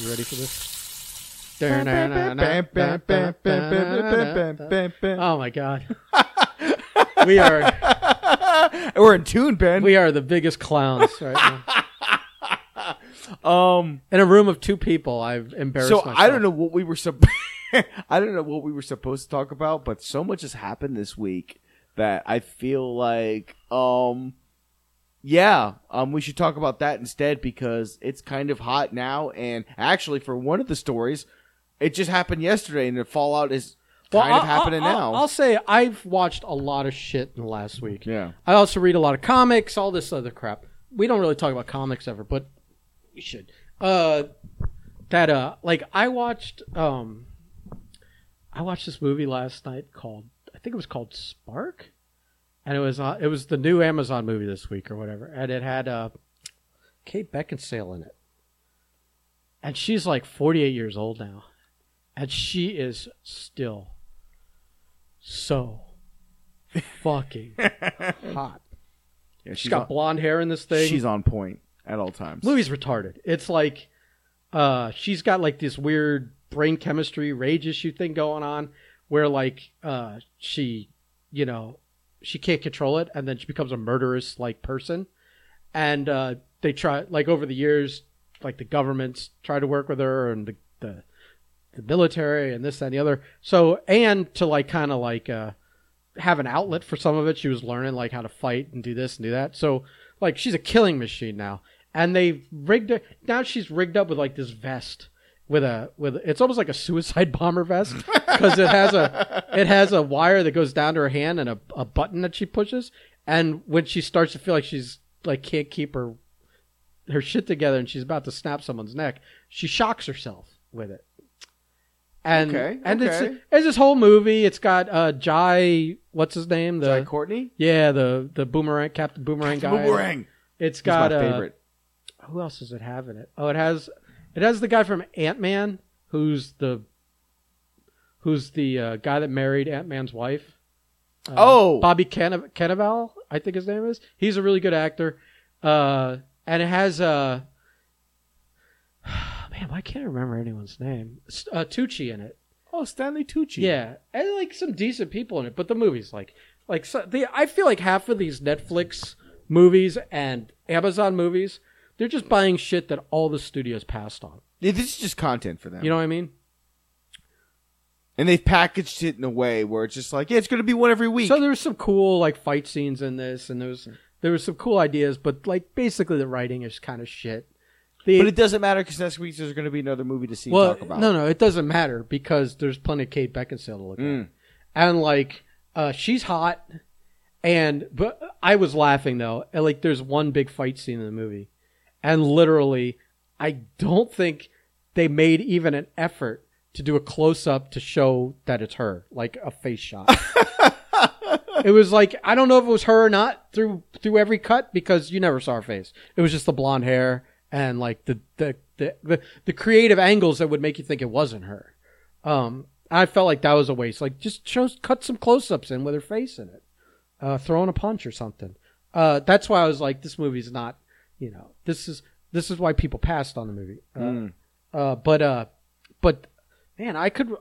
You ready for this? Oh my god. We are We're in tune, Ben. we are the biggest clowns right now. um. In a room of two people, I've embarrassed So myself. I don't know what we were sup- I don't know what we were supposed to talk about, but so much has happened this week that I feel like um yeah, um we should talk about that instead because it's kind of hot now and actually for one of the stories it just happened yesterday and the fallout is Well, kind of I'll- happening I'll- now. I'll say I've watched a lot of shit in the last week. yeah. I also read a lot of comics, all this other crap. We don't really talk about comics ever, but we should. Uh, that uh, like I watched um, I watched this movie last night called I think it was called Spark, and it was uh, it was the new Amazon movie this week or whatever, and it had uh, Kate Beckinsale in it, and she's like forty eight years old now, and she is still so fucking hot. Yeah, She's got blonde hair in this thing. she's on point at all times. movie's retarded. It's like uh she's got like this weird brain chemistry rage issue thing going on where like uh she you know she can't control it and then she becomes a murderous like person. And uh they try like over the years like the governments try to work with her and the the, the military and this that, and the other. So and to like kind of like uh have an outlet for some of it. She was learning like how to fight and do this and do that. So like she's a killing machine now. And they rigged her now she's rigged up with like this vest with a with it's almost like a suicide bomber vest because it has a it has a wire that goes down to her hand and a, a button that she pushes and when she starts to feel like she's like can't keep her her shit together and she's about to snap someone's neck she shocks herself with it and Okay, and okay. it's it's this whole movie it's got uh jai what's his name the Jai Courtney? yeah the the boomerang captain boomerang guy Boomerang. it's He's got my uh, favorite. who else does it have in it? Oh, it has it has the guy from Ant Man, who's the who's the uh, guy that married Ant Man's wife. Uh, Oh! Bobby Cannavale, Cannavale, I think his name is. He's a really good actor, uh, and it has uh, man, why can't I remember anyone's name? Uh, Tucci in it. Oh, Stanley Tucci. Yeah, and like some decent people in it, but the movie's like, like so, the I feel like half of these Netflix movies and Amazon movies, they're just buying shit that all the studios passed on. This is just content for them. You know what I mean? and they've packaged it in a way where it's just like, yeah, it's going to be one every week. So there was some cool like fight scenes in this, and there was there was some cool ideas, but like basically the writing is kind of shit. The, but it doesn't matter because next week there's going to be another movie to see well, and talk about. no, no, it doesn't matter because there's plenty of Kate Beckinsale to look Mm. at, and like uh, she's hot, and but I was laughing though, and like there's one big fight scene in the movie, and literally, I don't think they made even an effort to do a close up to show that it's her, like a face shot. it was like I don't know if it was her or not through through every cut because you never saw her face. It was just the blonde hair and like the the the the, the creative angles that would make you think it wasn't her. Um, I felt like that was a waste. Like just show cut some close ups in with her face in it, uh, throwing a punch or something. Uh, that's why I was like, this movie's not, you know, this is this is why people passed on the movie. Uh, Mm. uh, but uh, but man, I could,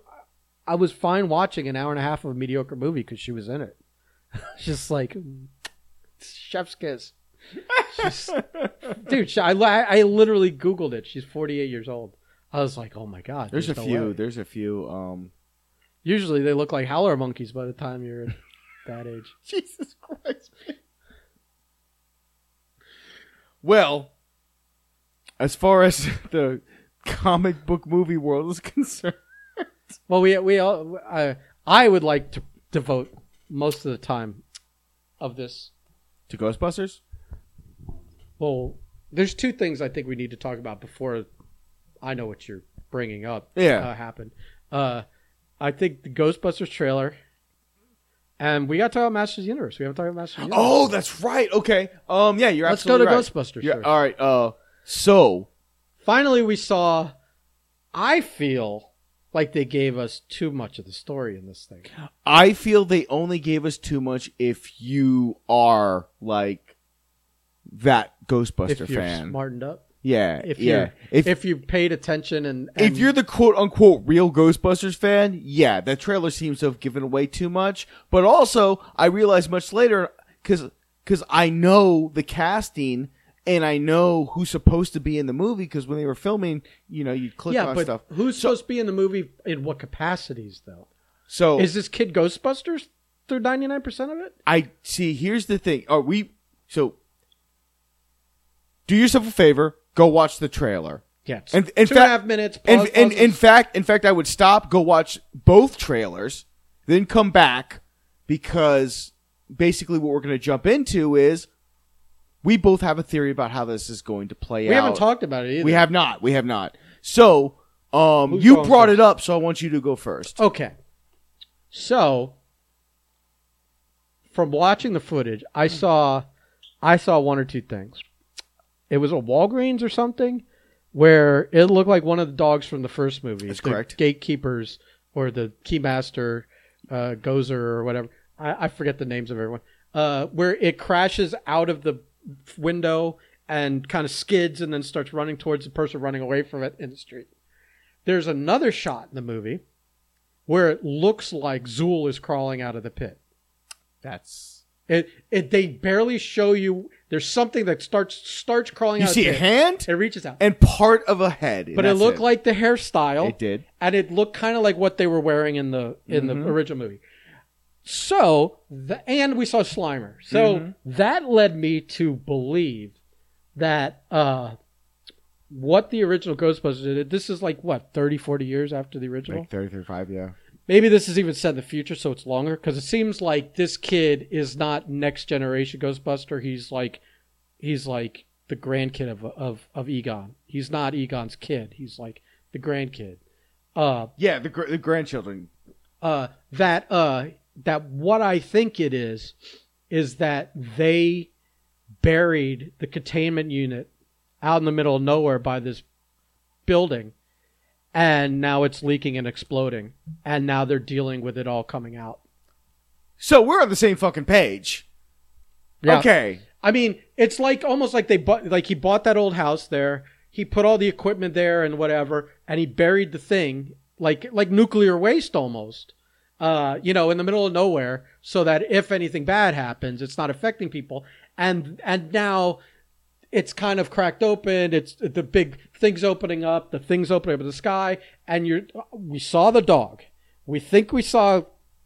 I was fine watching an hour and a half of a mediocre movie because she was in it. Just like chef's kiss. She's, dude, she, I, I literally googled it. She's 48 years old. I was like, oh my god. there's a no few. way. There's a few. Um, Usually they look like howler monkeys by the time you're that age. Jesus Christ. Well, as far as the comic book movie world is concerned, Well, we we all I I would like to devote most of the time of this. to Ghostbusters. Well, there's two things I think we need to talk about before I know what you're bringing up. Yeah. uh, happened. Uh, I think the Ghostbusters trailer, and we got to talk about Masters of the Universe. We haven't talked about Masters of the Universe. Oh, that's right. Okay. Um. Yeah, you're absolutely right. Let's go absolutely to right. Ghostbusters Yeah. first. All right. Uh. So Finally, we saw. I feel like they gave us too much of the story in this thing. I feel they only gave us too much if you are like that Ghostbuster if you're fan. smartened up. Yeah, If yeah. you If if you paid attention and, if you're the quote unquote real Ghostbusters fan, yeah, that trailer seems to have given away too much. But also, I realized much later because because I know the casting and I know who's supposed to be in the movie because when they were filming, you know, you click yeah, on but stuff. who's supposed to be in the movie in what capacities though? So Is this kid Ghostbusters through ninety nine percent of it? I see. Here's the thing. Are we so? Do yourself a favor. Go watch the trailer. Yeah, it's And- two in and a fact- half minutes. And pause, in, pause, in fact, in fact, I would stop, go watch both trailers, then come back because basically what we're going to jump into is we both have a theory about how this is going to play we out. We haven't talked about it either. We have not. We have not. So, um, Who's you brought first? it up, so I want you to go first. Okay. So from watching the footage, I saw I saw one or two things. It was a Walgreens or something where it looked like one of the dogs from the first movie. That's the correct. Gatekeepers or the Keymaster, uh, Gozer or whatever. I, I forget the names of everyone. Uh, where it crashes out of the window and kind of skids and then starts running towards the person running away from it in the street. There's another shot in the movie where it looks like Zuul is crawling out of the pit. That's It, it they barely show you. There's something that starts starts crawling out. you out. see a hand It reaches out, and part of a head, but it looked like the hairstyle. it did. and it looked kind of like what they were wearing in the in Mhm. the original movie. So the and we saw Slimer. So Mhm. that led me to believe that uh, what the original Ghostbusters did. This is like what 30, 40 years after the original. Like 30, 35, yeah. Maybe this is even set in the future, so it's longer. Because it seems like this kid is not next generation Ghostbuster. He's like, he's like the grandkid of of of Egon. He's not Egon's kid. He's like the grandkid. Uh, Yeah, the gr- the grandchildren. uh, that uh, that what I think it is is that they buried the containment unit out in the middle of nowhere by this building, and now it's leaking and exploding, and now they're dealing with it all coming out. So we're on the same fucking page. Yeah. Okay. I mean, it's like almost like they bought, like he bought that old house there. He put all the equipment there and whatever, and he buried the thing like like nuclear waste almost. Uh, you know, in the middle of nowhere, so that if anything bad happens, it's not affecting people. And and now it's kind of cracked open. It's the big thing's opening up. The thing's opening up in the sky, and you're. We saw the dog. We think we saw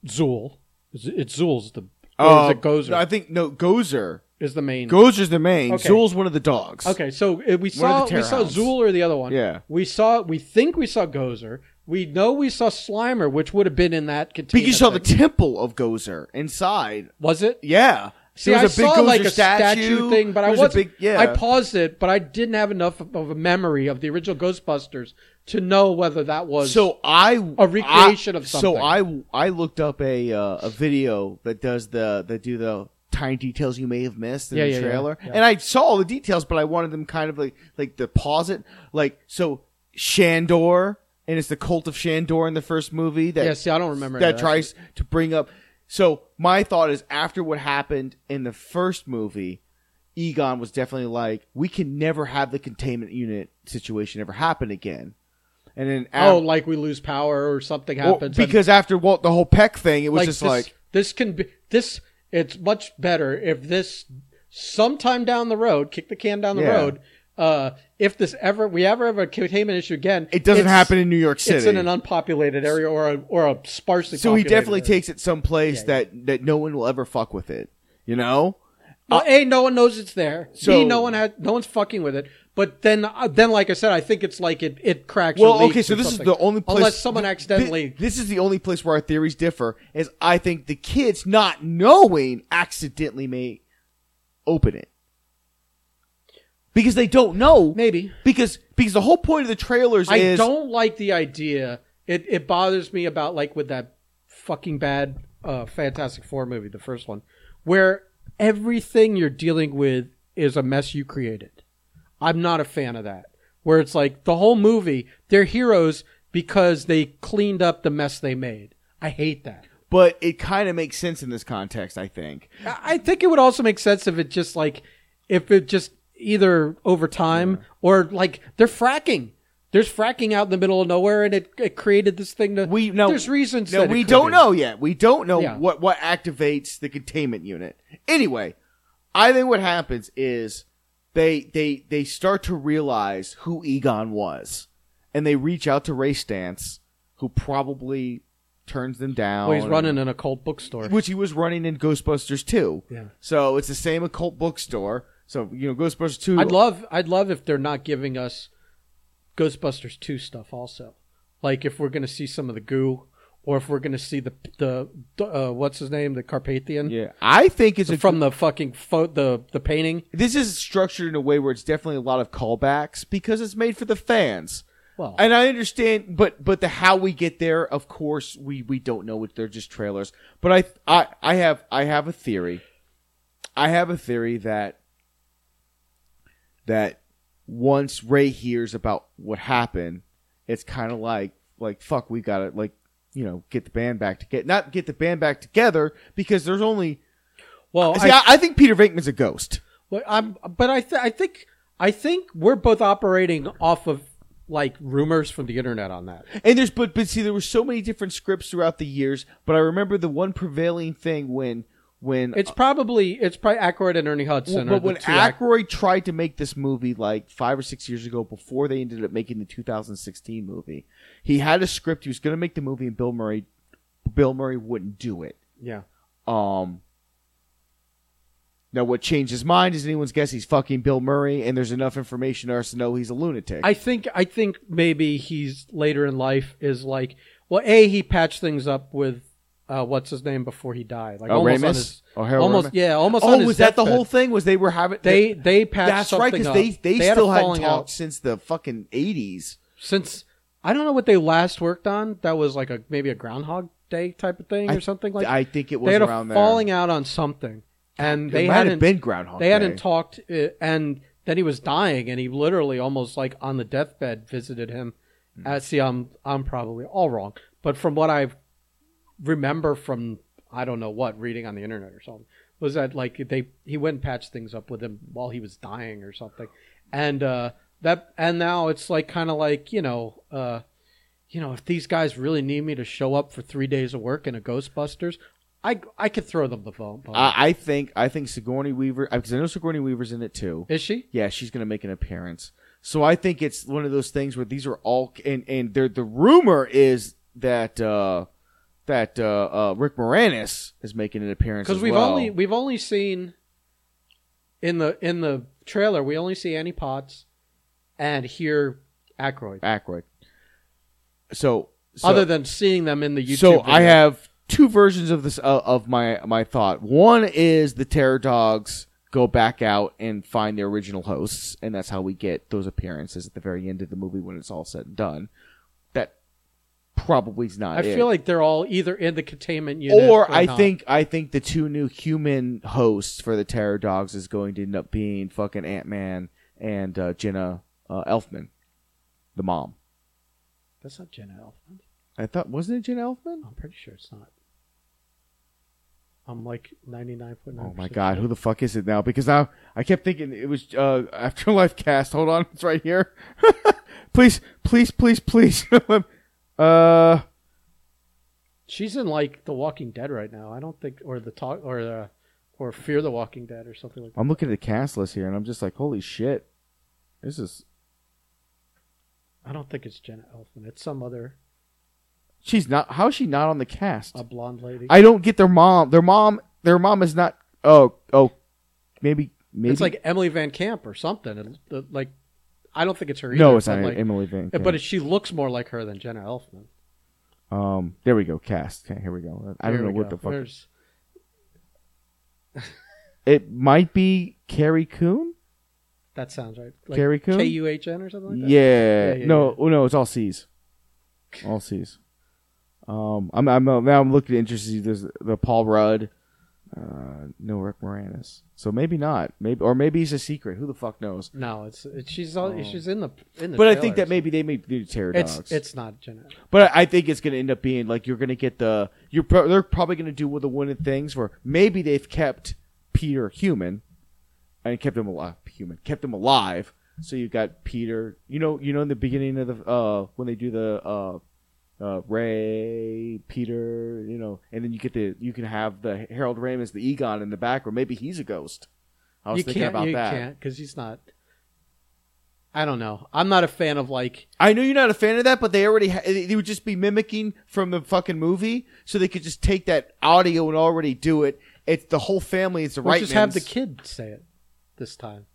Zuul. It's, Zuul's the. Or Uh, is it Gozer? I think no Gozer. is the main. Gozer's the main. Okay. Zuul's one of the dogs. Okay, so uh, we saw we saw Terrorhounds. Zuul or the other one. Yeah. We saw we think we saw Gozer. We know we saw Slimer, which would have been in that container. Because you saw the temple of Gozer inside. was it? Yeah. See, There I was a big saw like a statue, thing, but I wasn't. big- yeah. I paused it, but I didn't have enough of a memory of the original Ghostbusters to know whether that was. So I A recreation I- of something. So I I looked up a uh, a video that does the that do the tiny details you may have missed in Yeah, the yeah, trailer, and I saw all the details, but I wanted them kind of like like to pause it, like so Shandor, and it's the cult of Shandor in the first movie that yeah, see, I don't remember that of tries to bring up. So my thought is, after what happened in the first movie, Egon was definitely like, we can never have the containment unit situation ever happen again. And then Oh, af- like we lose power or something well, happens. and- because after Walt the whole Peck thing, it was like just this, like this can be this. It's much better if this sometime down the road, kick the can down the Yeah. road. Uh, if this ever we ever have a containment issue again, it doesn't happen in New York City. It's in an unpopulated area or a or a sparsely. so he definitely area. takes it someplace Yeah, that that no one will ever fuck with it. You know? Well, a no one knows it's there. So- B no one had no one's fucking with it. But then uh, then like I said, I think it's like it it cracks. or Well, okay, so this something. is the only place. unless someone th- accidentally. thi- this is the only place where our theories differ. Is I think the kids not knowing accidentally may open it because they don't know. maybe Because because the whole point of the trailers is. I is don't like the idea. It it bothers me about like with that fucking bad uh, Fantastic Four movie, the first one, where everything you're dealing with is a mess you created. I'm not a fan of that. Where it's like the whole movie, they're heroes because they cleaned up the mess they made. I hate that. but it kind of makes sense in this context. I think. I I think it would also make sense if it just like if it just either over time or like they're fracking. There's fracking out in the middle of nowhere, and it, it created this thing. To, We no. there's reasons. No, that we don't know yet. We don't know Yeah. what what activates the containment unit. Anyway, I think what happens is they they they start to realize who Egon was, and they reach out to Ray Stantz, who probably turns them down. Well, he's running an occult bookstore. which he was running in Ghostbusters too. Yeah. So it's the same occult bookstore. So you know, Ghostbusters 2. I'd love, I'd love if they're not giving us Ghostbusters two stuff also. Like if we're going to see some of the goo, or if we're going to see the the uh, what's his name, the Carpathian Yeah, I think it's a from the fucking pho- the the painting. this is structured in a way where it's definitely a lot of callbacks because it's made for the fans. Well, And I understand, but but the how we get there, of course, we we don't know. They're just trailers. But I I I have I have a theory. I have a theory that that once Ray hears about what happened, it's kind of like like fuck, we got to like you know get the band back to get not get the band back together because there's only. well, See, I, I, I think Peter Venkman's a ghost. well, I'm, but I th- I think I think we're both operating off of like rumors from the internet on that. And there's but but see there were so many different scripts throughout the years, but I remember the one prevailing thing when when It's probably it's probably Aykroyd and Ernie Hudson. well, but when Aykroyd tried to make this movie like five or six years ago before they ended up making the 2016 movie, he had a script. He was going to make the movie, and Bill Murray, Bill Murray wouldn't do it. yeah. Um. Now, what changed his mind is anyone's guess. He's fucking Bill Murray, and there's enough information to us to know he's a lunatic. I think I think maybe he's later in life is like well, a he patched things up with uh, what's his name before he died, like Oh, almost on his Oh, Harold almost Ramis? yeah, almost. on oh, his was that the deathbed. whole thing? Was they were having They they patched That's right, because up. they they, still hadn't talked out since the fucking eighties. since I don't know what they last worked on. That was like a maybe a Groundhog Day type of thing or something like. I think it was they had around a there. falling out on something, and It they might hadn't have been Groundhog. they Day. hadn't talked, uh, and then he was dying, and he literally almost like on the deathbed visited him. Uh, see, I'm I'm probably all wrong, but from what I remember from I don't know what reading on the internet or something was that like they he went and patched things up with him while he was dying or something, and uh, that and now it's like kind of like you know. Uh, you know, if these guys really need me to show up for three days of work in a Ghostbusters, I I could throw them the phone. I, I think I think Sigourney Weaver because I know Sigourney Weaver's in it too. Is she? Yeah, she's gonna make an appearance. So I think it's one of those things where these are all and and the rumor is that uh that uh, uh Rick Moranis is making an appearance Because we've well. only we've only seen in the in the trailer we only see Annie Potts and hear Aykroyd. Aykroyd. So, so other than seeing them in the YouTube. so I have two versions of this uh, of my my thought. One is the Terror Dogs go back out and find their original hosts, and that's how we get those appearances at the very end of the movie when it's all said and done. Probably is not. I it. feel like they're all either in the containment unit or I not. think I think the two new human hosts for the Terror Dogs is going to end up being fucking Ant Man and uh, Jenna uh, Elfman, the mom. that's not Jenna Elfman. I thought wasn't it Jenna Elfman? I'm pretty sure it's not. I'm like ninety nine point nine. Oh my god, who the fuck is it now? Because now I kept thinking it was uh, Afterlife cast. Hold on, it's right here. please, please, please, please. uh, She's in like The Walking Dead right now. I don't think, or the talk, or the, or Fear the Walking Dead, or something like that. I'm looking at the cast list here, and I'm just like, holy shit, this is. I don't think it's Jenna Elfman. It's some other She's not. How is she not on the cast? a blonde lady. I don't get their mom. Their mom. Their mom is not. Oh, oh, maybe, maybe. It's like Emily Van Camp or something. Like, I don't think it's her. Either, no, it's not like, Emily Van. But Camp. it, she looks more like her than Jenna Elfman. um, there we go. Cast. Okay, here we go. I don't Here know what go. the fuck. There's- It might be Carrie Coon. that sounds right. Like Carrie Coon? K U H N or something like that. Yeah. Yeah, yeah, no, oh, no, it's all C's. All C's. Um, I'm, I'm now I'm looking interested. There's the Paul Rudd, uh, no Rick Moranis. So maybe not. Maybe or maybe he's a secret. Who the fuck knows? No, it's, it's she's all, Oh. she's in the in the. But I think that maybe they may do terror it's dogs. it's not Jenna. But I I think it's going to end up being like you're going to get the you're pro- they're probably going to do with the of things where maybe they've kept Peter human, and kept him alive. Human kept him alive. So you've got Peter. You know, you know, in the beginning of the uh when they do the uh uh Ray, Peter, you know, and then you get the you can have the Harold Ramis, the Egon in the back, or maybe he's a ghost. I was you thinking can't. about you that. can't because he's not. I don't know. I'm not a fan of like. I know you're not a fan of that, but they already ha- they would just be mimicking from the fucking movie, so they could just take that audio and already do it. It's the whole family. It's the right. just have the kid say it this time.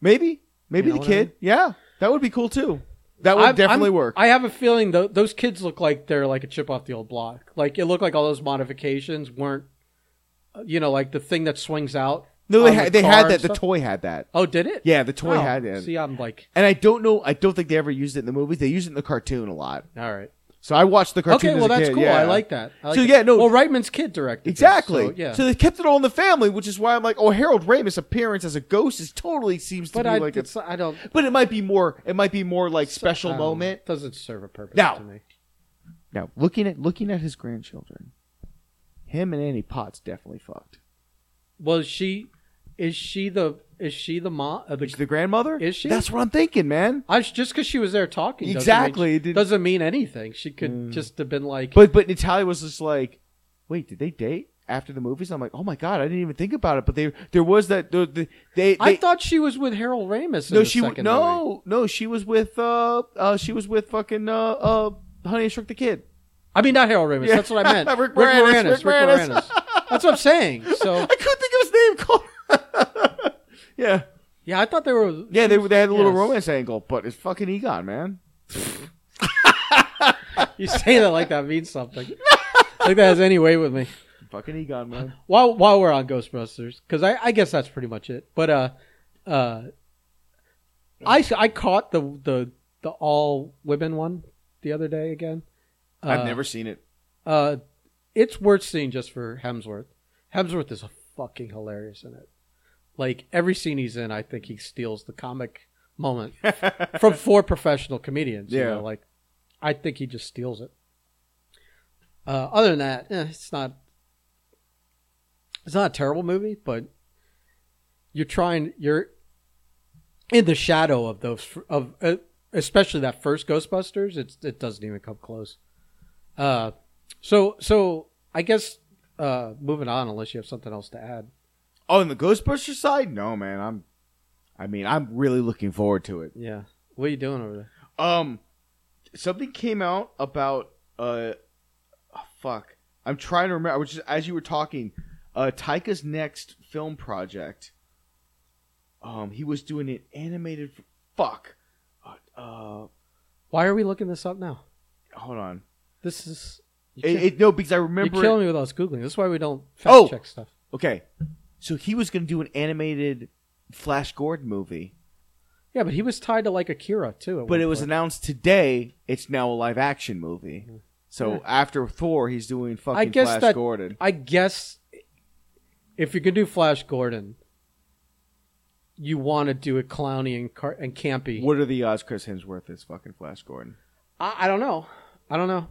Maybe, maybe You know the what I kid. mean? Yeah, that would be cool too. That would I'm- definitely I'm- work. I have a feeling th- those kids look like they're like a chip off the old block. Like it looked like all those modifications weren't, uh, you know, like the thing that swings out. no, they had the they had that. The toy had that. Oh, did it? Yeah, the toy Oh, had it. See, I'm like, And I don't know. I don't think they ever used it in the movies. They used it in the cartoon a lot. all right. So I watched the cartoon. Okay, as well a that's kid, cool. yeah. I like that. I like So, yeah, no- Well, Reitman's kid directed. this, Exactly. so, yeah. So they kept it all in the family, which is why I'm like, oh, Harold Ramis' appearance as a ghost is totally seems to but be I, like a it's, I don't. But it might be more. It might be more like special I moment. doesn't serve a purpose Now- to me. Now, looking at looking at his grandchildren, him and Annie Potts definitely fucked. Was she? Is she the? Is she the mom? Uh, the, The grandmother Is she? That's what I'm thinking, man. I, just because she was there talking, doesn't Exactly, mean, didn't- doesn't mean anything. She could Mm. just have been like, But but Natalia was just like, wait, did they date after the movies? I'm like, oh my god, I didn't even think about it. But they there was that the, the, they, I they- thought she was with Harold Ramis. In no the she second movie. no no she was with uh uh she was with fucking uh uh Honey I Shrunk the Kid. I mean not Harold Ramis. Yeah. That's what I meant. Rick Moranis. Rick Rick Moranis. Moranis. That's what I'm saying. So I couldn't think of his name. yeah yeah, I thought they were. yeah they they had a little Yes. romance angle, but it's fucking Egon, man. You say that like that means something. like that has any weight with me. Fucking Egon, man. While while we're on Ghostbusters, because I, I guess that's pretty much it. But uh, uh, I I caught the the the all women one the other day again. I've Uh, never seen it. Uh, it's worth seeing just for Hemsworth. Hemsworth is fucking hilarious in it. Like every scene he's in, I think he steals the comic moment from four professional comedians. you Yeah. know, like I think he just steals it. Uh, other than that, eh, it's not. It's not a terrible movie, but you're trying. You're in the shadow of those of uh, especially that first Ghostbusters. It's it doesn't even come close. Uh, so so I guess uh, moving on, unless you have something else to add. Oh, on the Ghostbuster side, no, man. I'm. I mean, I'm really looking forward to it. Yeah, what are you doing over there? Um, something came out about uh, oh, fuck. I'm trying to remember. I was just as you were talking. Uh, Taika's next film project. Um, he was doing an animated. Fuck. Uh, uh Why are we looking this up now? hold on. This is It, it, no, because I you're remember. killing me with us googling. This is why we don't fact Oh! check stuff. Okay, so he was going to do an animated Flash Gordon movie, Yeah, but he was tied to like Akira too. but it was point. announced today. It's now a live action movie. So Yeah. after Thor, he's doing fucking I guess Flash that- Gordon. I guess if you could do Flash Gordon, you want to do it clowny and car- and campy. What are the odds Chris Hemsworth is fucking Flash Gordon? I, I don't know. I don't know.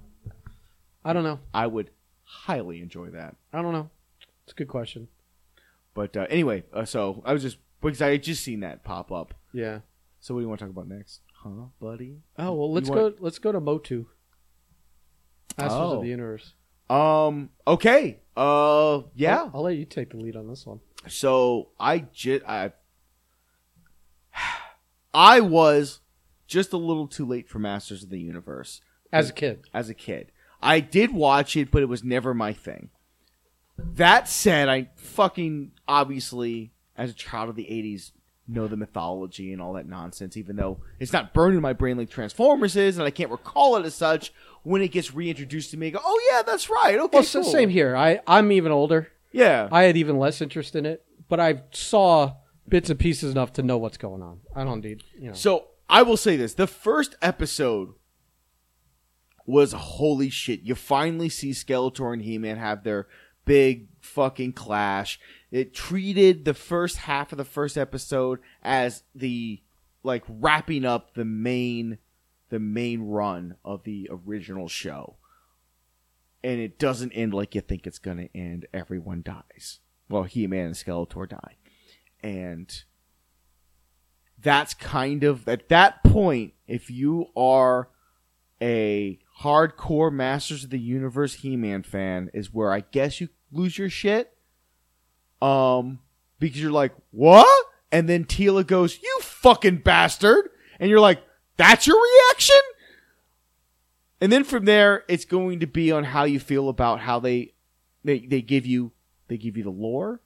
I don't know. I would highly enjoy that. I don't know. It's a good question. But uh, anyway, uh, so I was just because I had just seen that pop up. Yeah. So what do you want to talk about next, huh, buddy? Oh well, let's You go. want- Let's go to Motu. Masters Oh. of the Universe. Um. Okay. Uh. Yeah. I'll, I'll let you take the lead on this one. So I just I I was just a little too late for Masters of the Universe As a kid, as a kid. I did watch it, but it was never my thing. That said, I fucking obviously, as a child of the '80s, know the mythology and all that nonsense. Even though it's not burned in my brain like Transformers is, and I can't recall it as such. When it gets reintroduced to me, I go, "Oh yeah, that's right. Okay, well, so cool." same here. I I'm even older. Yeah, I had even less interest in it, but I saw bits and pieces enough to know what's going on. I don't need you know. So I will say this: the first episode was holy shit. You finally see Skeletor and He-Man have their big fucking clash. It treated the first half of the first episode as the like wrapping up the main the main run of the original show. And it doesn't end like you think it's gonna end. Everyone dies. Well, He-Man and Skeletor die. and that's kind of at that point if you are a hardcore Masters of the Universe He-Man fan is where I guess you lose your shit. Um, because you're like, what? And then Teela goes, you fucking bastard. And you're like, that's your reaction? And then from there, it's going to be on how you feel about how they, they, they give you, they give you the lore.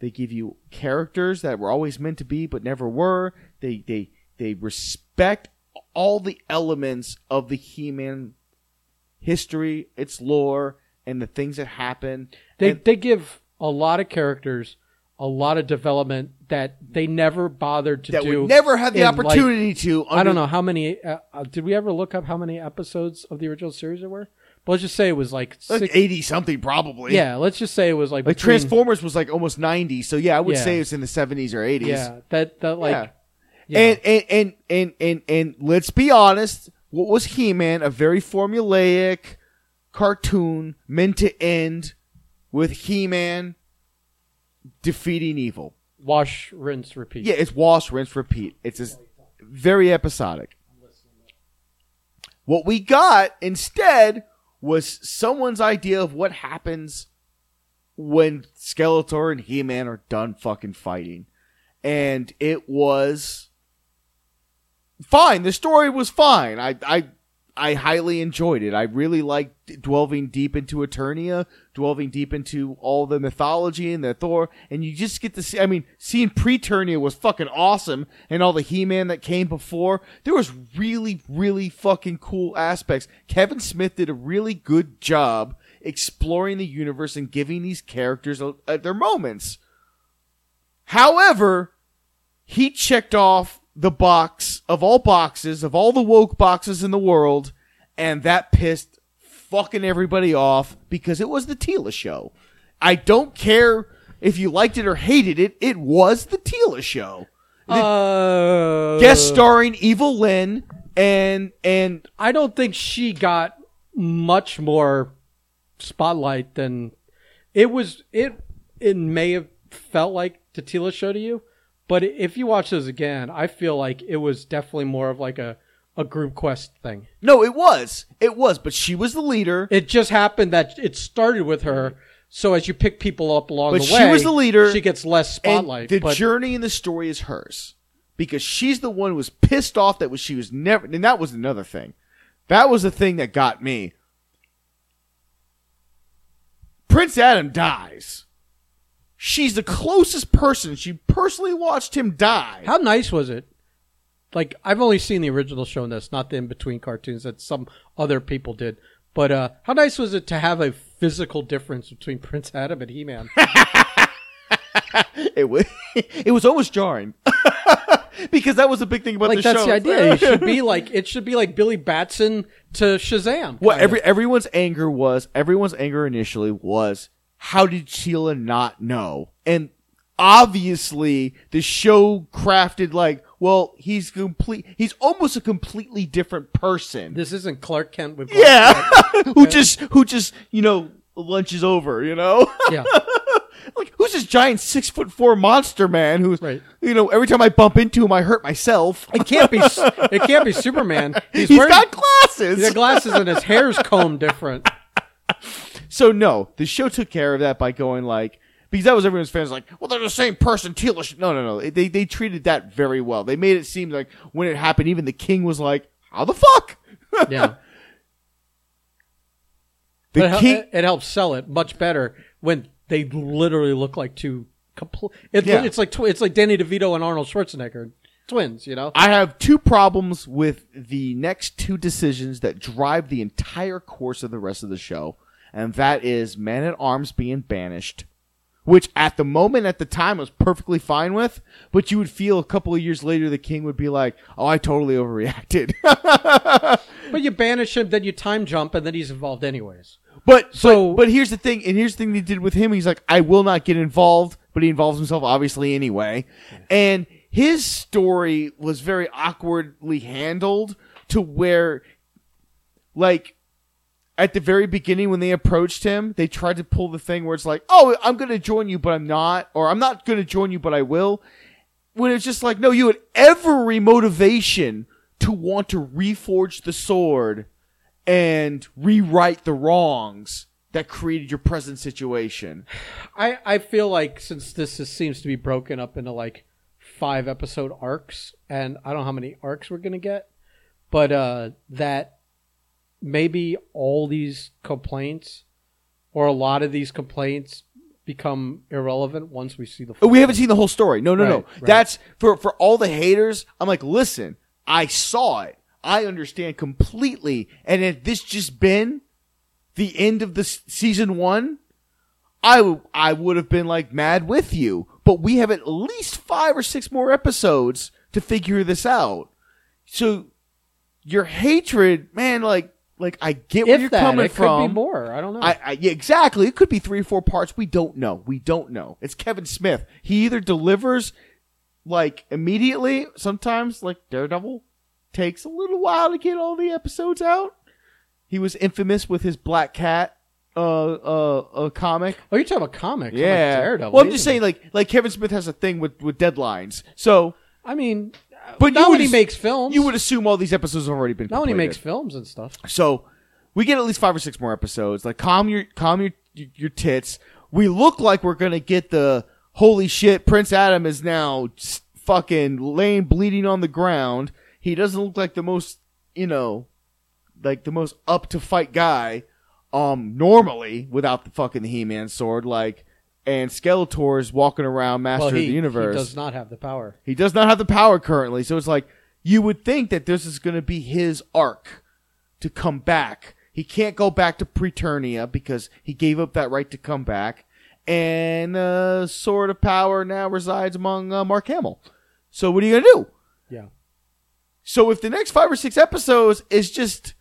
They give you characters that were always meant to be, but never were. They, they, they respect all the elements of the He-Man history, its lore, and the things that happen. They And- they give a lot of characters a lot of development that they never bothered to that do. would never had the in, like, opportunity to. I don't know how many. Uh, uh, did we ever look up how many episodes of the original series there were? But let's just say it was like Like six. eighty something, probably. Yeah, let's just say it was like Like between- Transformers was like almost ninety, so yeah, I would Yeah. say it's in the seventies or eighties. Yeah, that that like. Yeah. yeah. And, and and and and and let's be honest, what was He Man? A very formulaic cartoon meant to end with He Man defeating evil. wash, rinse, repeat. Yeah, it's wash, rinse, repeat. It's just very episodic. What we got instead was someone's idea of what happens when Skeletor and He-Man are done fucking fighting. And it was fine. The story was fine. I I I highly enjoyed it. I really liked delving deep into Eternia, delving deep into all the mythology and the Thor, and you just get to see. I mean, seeing Preternia was fucking awesome, and all the He-Man that came before. There was really, really fucking cool aspects. Kevin Smith did a really good job exploring the universe and giving these characters a- their moments. However, he checked off the box of all boxes of all the woke boxes in the world, and that pissed fucking everybody off because it was the Teela show. I don't care if you liked it or hated it; it was the Teela show. Uh, Guest starring Evil Lynn and and I don't think she got much more spotlight than it was. It it may have felt like the Teela show to you, but if you watch those again, I feel like it was definitely more of like a a group quest thing. no, it was it was, but she was the leader. It just happened that it started with her. So as you pick people up along But the she was the leader, She gets less spotlight. the but journey in the story is hers because she's the one who was pissed off that was she was never, and that was another thing. That was the thing that got me. Prince Adam dies. She's the closest person. She personally watched him die. How nice was it? Like I've only seen the original show in this, not the in between cartoons that some other people did. But uh, how nice was it to have a physical difference between Prince Adam and He Man? it was it was almost jarring because that was a big thing about like the that's show. the idea. It should be like it should be like Billy Batson to Shazam. Kinda. every everyone's anger was, everyone's anger initially was, how did Sheila not know? And obviously, the show crafted like, well, he's complete. He's almost a completely different person. this isn't Clark Kent with yeah, who just who just you know lunches over. You know, yeah. like who's this giant six foot four monster man who's Right. you know every time I bump into him, I hurt myself. It can't be. It can't be Superman. He's, he's wearing got glasses. He's got glasses and his hair's combed different. So no, the show took care of that by going like because that was everyone's fans like, well, they're the same person. Teela, no, no, no. They they treated that very well. They made it seem like when it happened, even the king was like, how the fuck? Yeah. The it, king. it, it helps sell it much better when they literally look like two complete. It, Yeah. It's like tw- it's like Danny DeVito and Arnold Schwarzenegger, twins. You know. I have two problems with the next two decisions that drive the entire course of the rest of the show, and that is Man at Arms being banished, which at the moment, at the time, I was perfectly fine with, but you would feel a couple of years later the king would be like, "Oh, I totally overreacted." But you banish him, then you time jump, and then he's involved anyways. But So- but, but here's the thing, and here's the thing they did with him. He's like, I will not get involved, but he involves himself obviously anyway. And his story was very awkwardly handled to where, like, at the very beginning when they approached him, they tried to pull the thing where it's like, "Oh, I'm going to join you, but I'm not," or "I'm not going to join you, but I will." When it's just like, no, you had every motivation to want to reforge the sword and rewrite the wrongs that created your present situation. I, I feel like since this is, seems to be broken up into like five episode arcs, and I don't know how many arcs we're gonna get, but uh, that maybe all these complaints or a lot of these complaints become irrelevant once we see the. Oh, We haven't seen the whole story. No, no, no. Right, right. That's for for all the haters. I'm like, listen, I saw it. I understand completely. And if this just been the end of the season one, I w- I would have been like mad with you. But we have at least five or six more episodes to figure this out. So your hatred, man, like like I get where if you're that, coming it from. could be more. I don't know. I, I yeah, exactly. It could be three or four parts. We don't know. We don't know. It's Kevin Smith. He either delivers like immediately. Sometimes, like Daredevil, takes a little while to get all the episodes out. He was infamous with his Black Cat uh uh, uh comic. oh, you're talking about comics? I'm like Yeah. Daredevil. well, I'm just saying, like like Kevin Smith has a thing with with deadlines. So, I mean, but not when he makes films. you would assume all these episodes have already been. not when he completed. makes films and stuff. So we get at least five or six more episodes. Like calm your calm your your tits. We look like we're gonna get the holy shit. Prince Adam is now s- fucking laying bleeding on the ground. He doesn't look like the most you know, like the most up to fight guy. Um, normally without the fucking He Man sword, like. And Skeletor is walking around Master well, he, of the Universe. he does not have the power. He does not have the power currently, so it's like you would think that this is going to be his arc to come back. He can't go back to Preternia because he gave up that right to come back, and uh, Sword of Power now resides among uh, Mark Hamill. So what are you going to do? Yeah. So if the next five or six episodes is just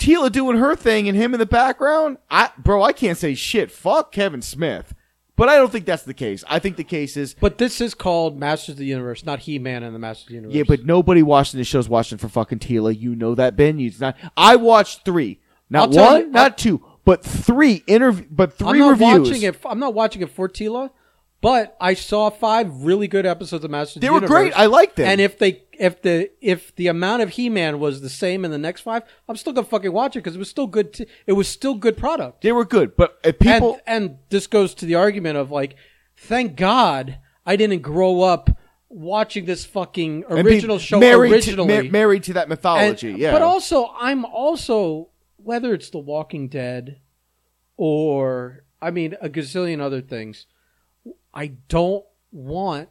Teela doing her thing and him in the background, I bro, I can't say shit. Fuck Kevin Smith. But I don't think that's the case. I think the case is But this is called Masters of the Universe, not He Man and the Masters of the Universe. Yeah, but nobody watching this show's watching for fucking Teela. You know that, Ben. You not. I watched three, not I'll tell one, you- not two, but three interview, but I'm three not reviews. watching it. I'm not watching it for Teela, but I saw five really good episodes of Masters. They of the were Universe. great. I liked them. And if they, if the, if the amount of He Man was the same in the next five, I'm still gonna fucking watch it because it was still good. T- it was still good product. they were good, but if people, and, and this goes to the argument of like, thank God I didn't grow up watching this fucking original show married originally. to, ma- married to that And- mythology, yeah. But also, I'm also whether it's The Walking Dead or I mean a gazillion other things. I don't want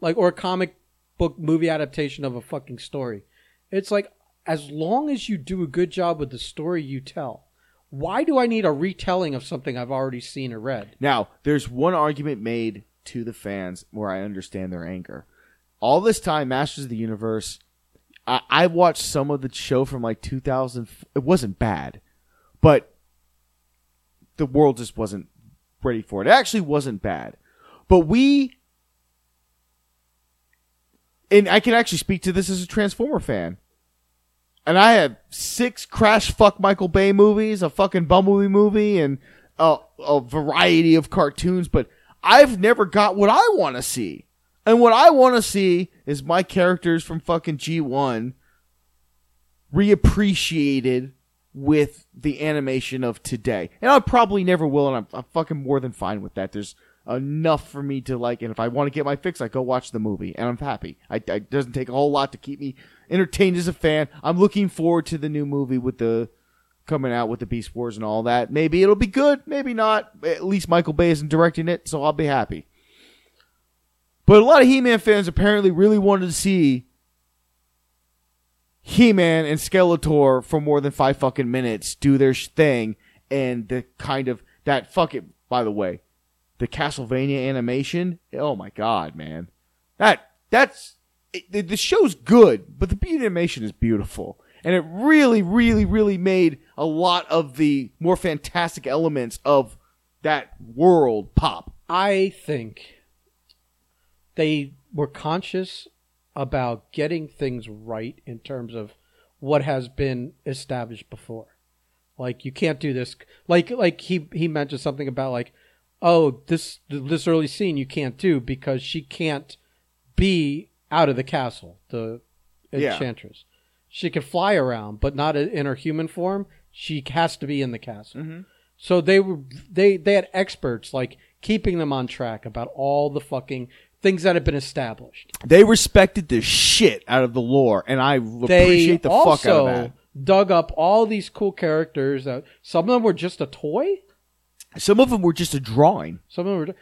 like or a comic book movie adaptation of a fucking story. It's like as long as you do a good job with the story you tell. Why do I need a retelling of something I've already seen or read? Now, there's one argument made to the fans where I understand their anger. All this time, Masters of the Universe, I, I watched some of the show from like 2000. It wasn't bad, but the world just wasn't ready for it. It actually wasn't bad. But we, and I can actually speak to this as a Transformer fan. And I have six Crash Fuck Michael Bay movies, a fucking Bumblebee movie, and a, a variety of cartoons, but I've never got what I want to see. And what I want to see is my characters from fucking G1 reappreciated with the animation of today. And I probably never will, and I'm, I'm fucking more than fine with that. There's enough for me to like, and if I want to get my fix, I go watch the movie, and I'm happy. I, I it doesn't take a whole lot to keep me entertained as a fan. I'm looking forward to the new movie with the coming out with the Beast Wars and all that. Maybe it'll be good, maybe not. At least Michael Bay isn't directing it, so I'll be happy. But a lot of He-Man fans apparently really wanted to see He-Man and Skeletor for more than five fucking minutes do their thing, and the kind of that fucking. By the way, the Castlevania animation. Oh my god, man, that that's it, the, show's good, but the animation is beautiful, and it really, really, really made a lot of the more fantastic elements of that world pop. I think they were conscious about getting things right in terms of what has been established before. Like you can't do this. Like like he he mentioned something about like, oh this this early scene you can't do because she can't be out of the castle. The Yeah. enchantress. She can fly around, but not in her human form. She has to be in the castle. Mhm. So they were they they had experts like keeping them on track about all the fucking things that had been established. They respected the shit out of the lore, and I They appreciate the fuck out of that. dug up all these cool characters. That some of them were just a toy. Some of them were just a drawing. Some of them were,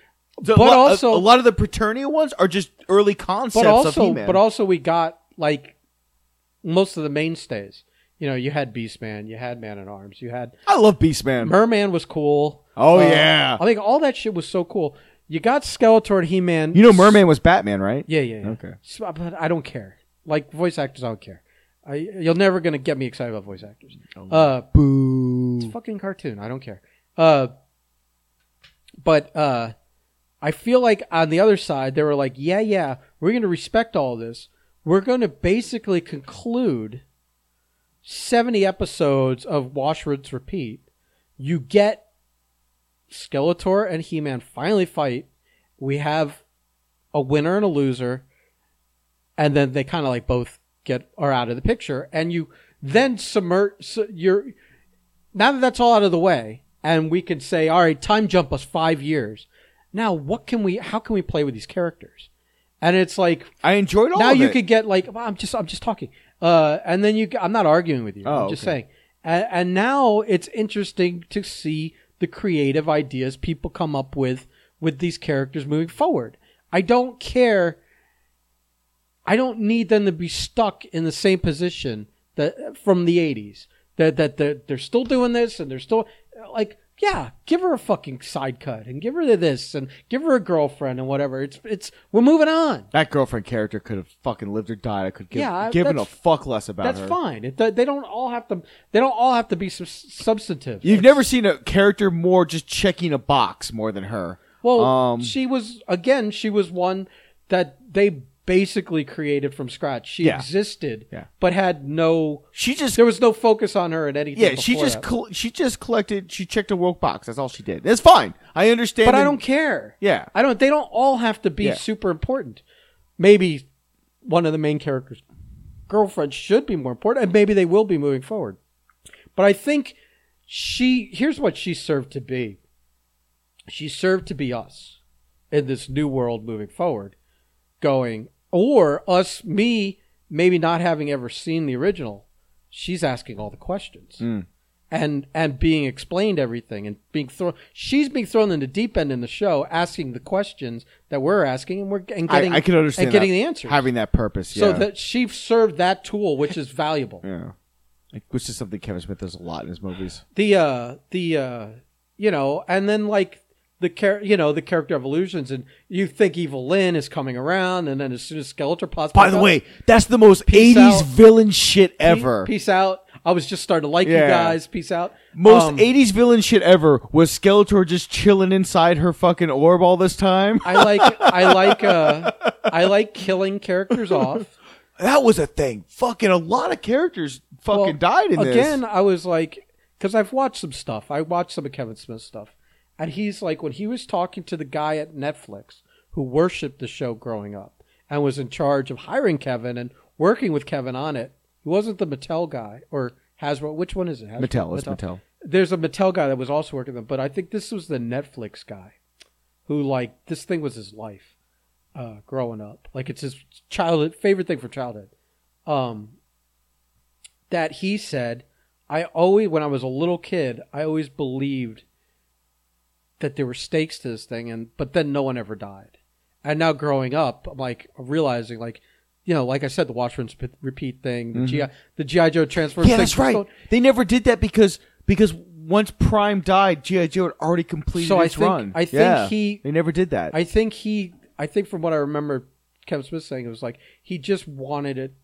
but a, lot- also a, lot of the Preternia ones are just early concepts but of also He-Man. but also we got like most of the mainstays. You know, you had Beastman, you had Man at Arms, you had I love Beastman. Merman was cool. Oh, Uh, yeah. I think all that shit was so cool. You got Skeletor and He Man. you know, Merman was Batman, right? Yeah, yeah, yeah. Okay. So, but I don't care. Like voice actors, I don't care. I, you're never gonna get me excited about voice actors. Uh, Boo. it's a fucking cartoon. I don't care. Uh, but uh, I feel like on the other side, they were like, yeah, yeah, we're gonna respect all this. We're gonna basically conclude seventy episodes of Wash Rinse Repeat. You get Skeletor and He Man finally fight. We have a winner and a loser, and then they kind of like both get are out of the picture, and you then submerge. So you're now that that's all out of the way, and we can say, all right, time jump us five years. Now, what can we? How can we play with these characters? And it's like I enjoyed all now you it. could get like well, I'm just I'm just talking. Uh, and then you I'm not arguing with you. Oh, I'm just okay. saying. And, and now it's interesting to see the creative ideas people come up with with these characters moving forward. I don't care. I don't need them to be stuck in the same position that from the 80s. That that they're, they're still doing this and they're still like yeah, give her a fucking side cut and give her this and give her a girlfriend and whatever. It's it's we're moving on. that girlfriend character could have fucking lived or died. I could give Yeah, given a fuck less about That's her. fine. It, they don't all have to. They don't all have to be sub- substantive. You've never seen a character more just checking a box more than her. Well, um, she was again. She was one that they basically created from scratch. She Yeah. existed, Yeah. but had no. she just There was no focus on her at any. yeah, she just col- she just collected. She checked a woke box. That's all she did. It's fine. I understand. But I don't care. Yeah. I don't. They don't all have to be Yeah. super important. Maybe one of the main characters' girlfriend should be more important, and maybe they will be moving forward. But I think she. Here's what she served to be. She served to be us in this new world moving forward, going or us, me, maybe not having ever seen the original. She's asking all the questions Mm. and and being explained everything and being thrown. She's being thrown in the deep end in the show, asking the questions that we're asking, and we're and getting I can understand and getting that, the answers. having that purpose. so that she served that tool, which is valuable. yeah, Like, which is something Kevin Smith does a lot in his movies. The uh the uh you know, and then like the char- you know the character evolutions, and you think Evil Lynn is coming around, and then as soon as Skeletor pops, By the way, that's the most '80s out. villain shit ever. Peace out. I was just starting to like Yeah. you guys. Peace out. Most Um, 80s villain shit ever was Skeletor just chilling inside her fucking orb all this time. I like I like uh I like killing characters off. That was a thing. Fucking a lot of characters fucking Well, died in again, this. Again, I was like, because I've watched some stuff. I watched some of Kevin Smith's stuff, and he's like, when he was talking to the guy at Netflix who worshipped the show growing up and was in charge of hiring Kevin and working with Kevin on it. He wasn't the Mattel guy or Hasbro. Which one is it? Hasbro? Mattel, it's Mattel. There's a Mattel guy that was also working with them, but I think this was the Netflix guy who like this thing was his life uh, growing up. Like it's his childhood favorite thing for childhood. Um, that he said, I always when I was a little kid, I always believed that there were stakes to this thing, and but then no one ever died. And now growing up, I'm like realizing like. You know, like I said, the watch rinse repeat thing, the GI, the GI Joe transfer. Mm-hmm. Yeah, thing, that's right. so- They never did that because because once Prime died, GI Joe had already completed So I its think- run. I think Yeah. he- they never did that. I think he, I think from what I remember, Kevin Smith saying it was like he just wanted it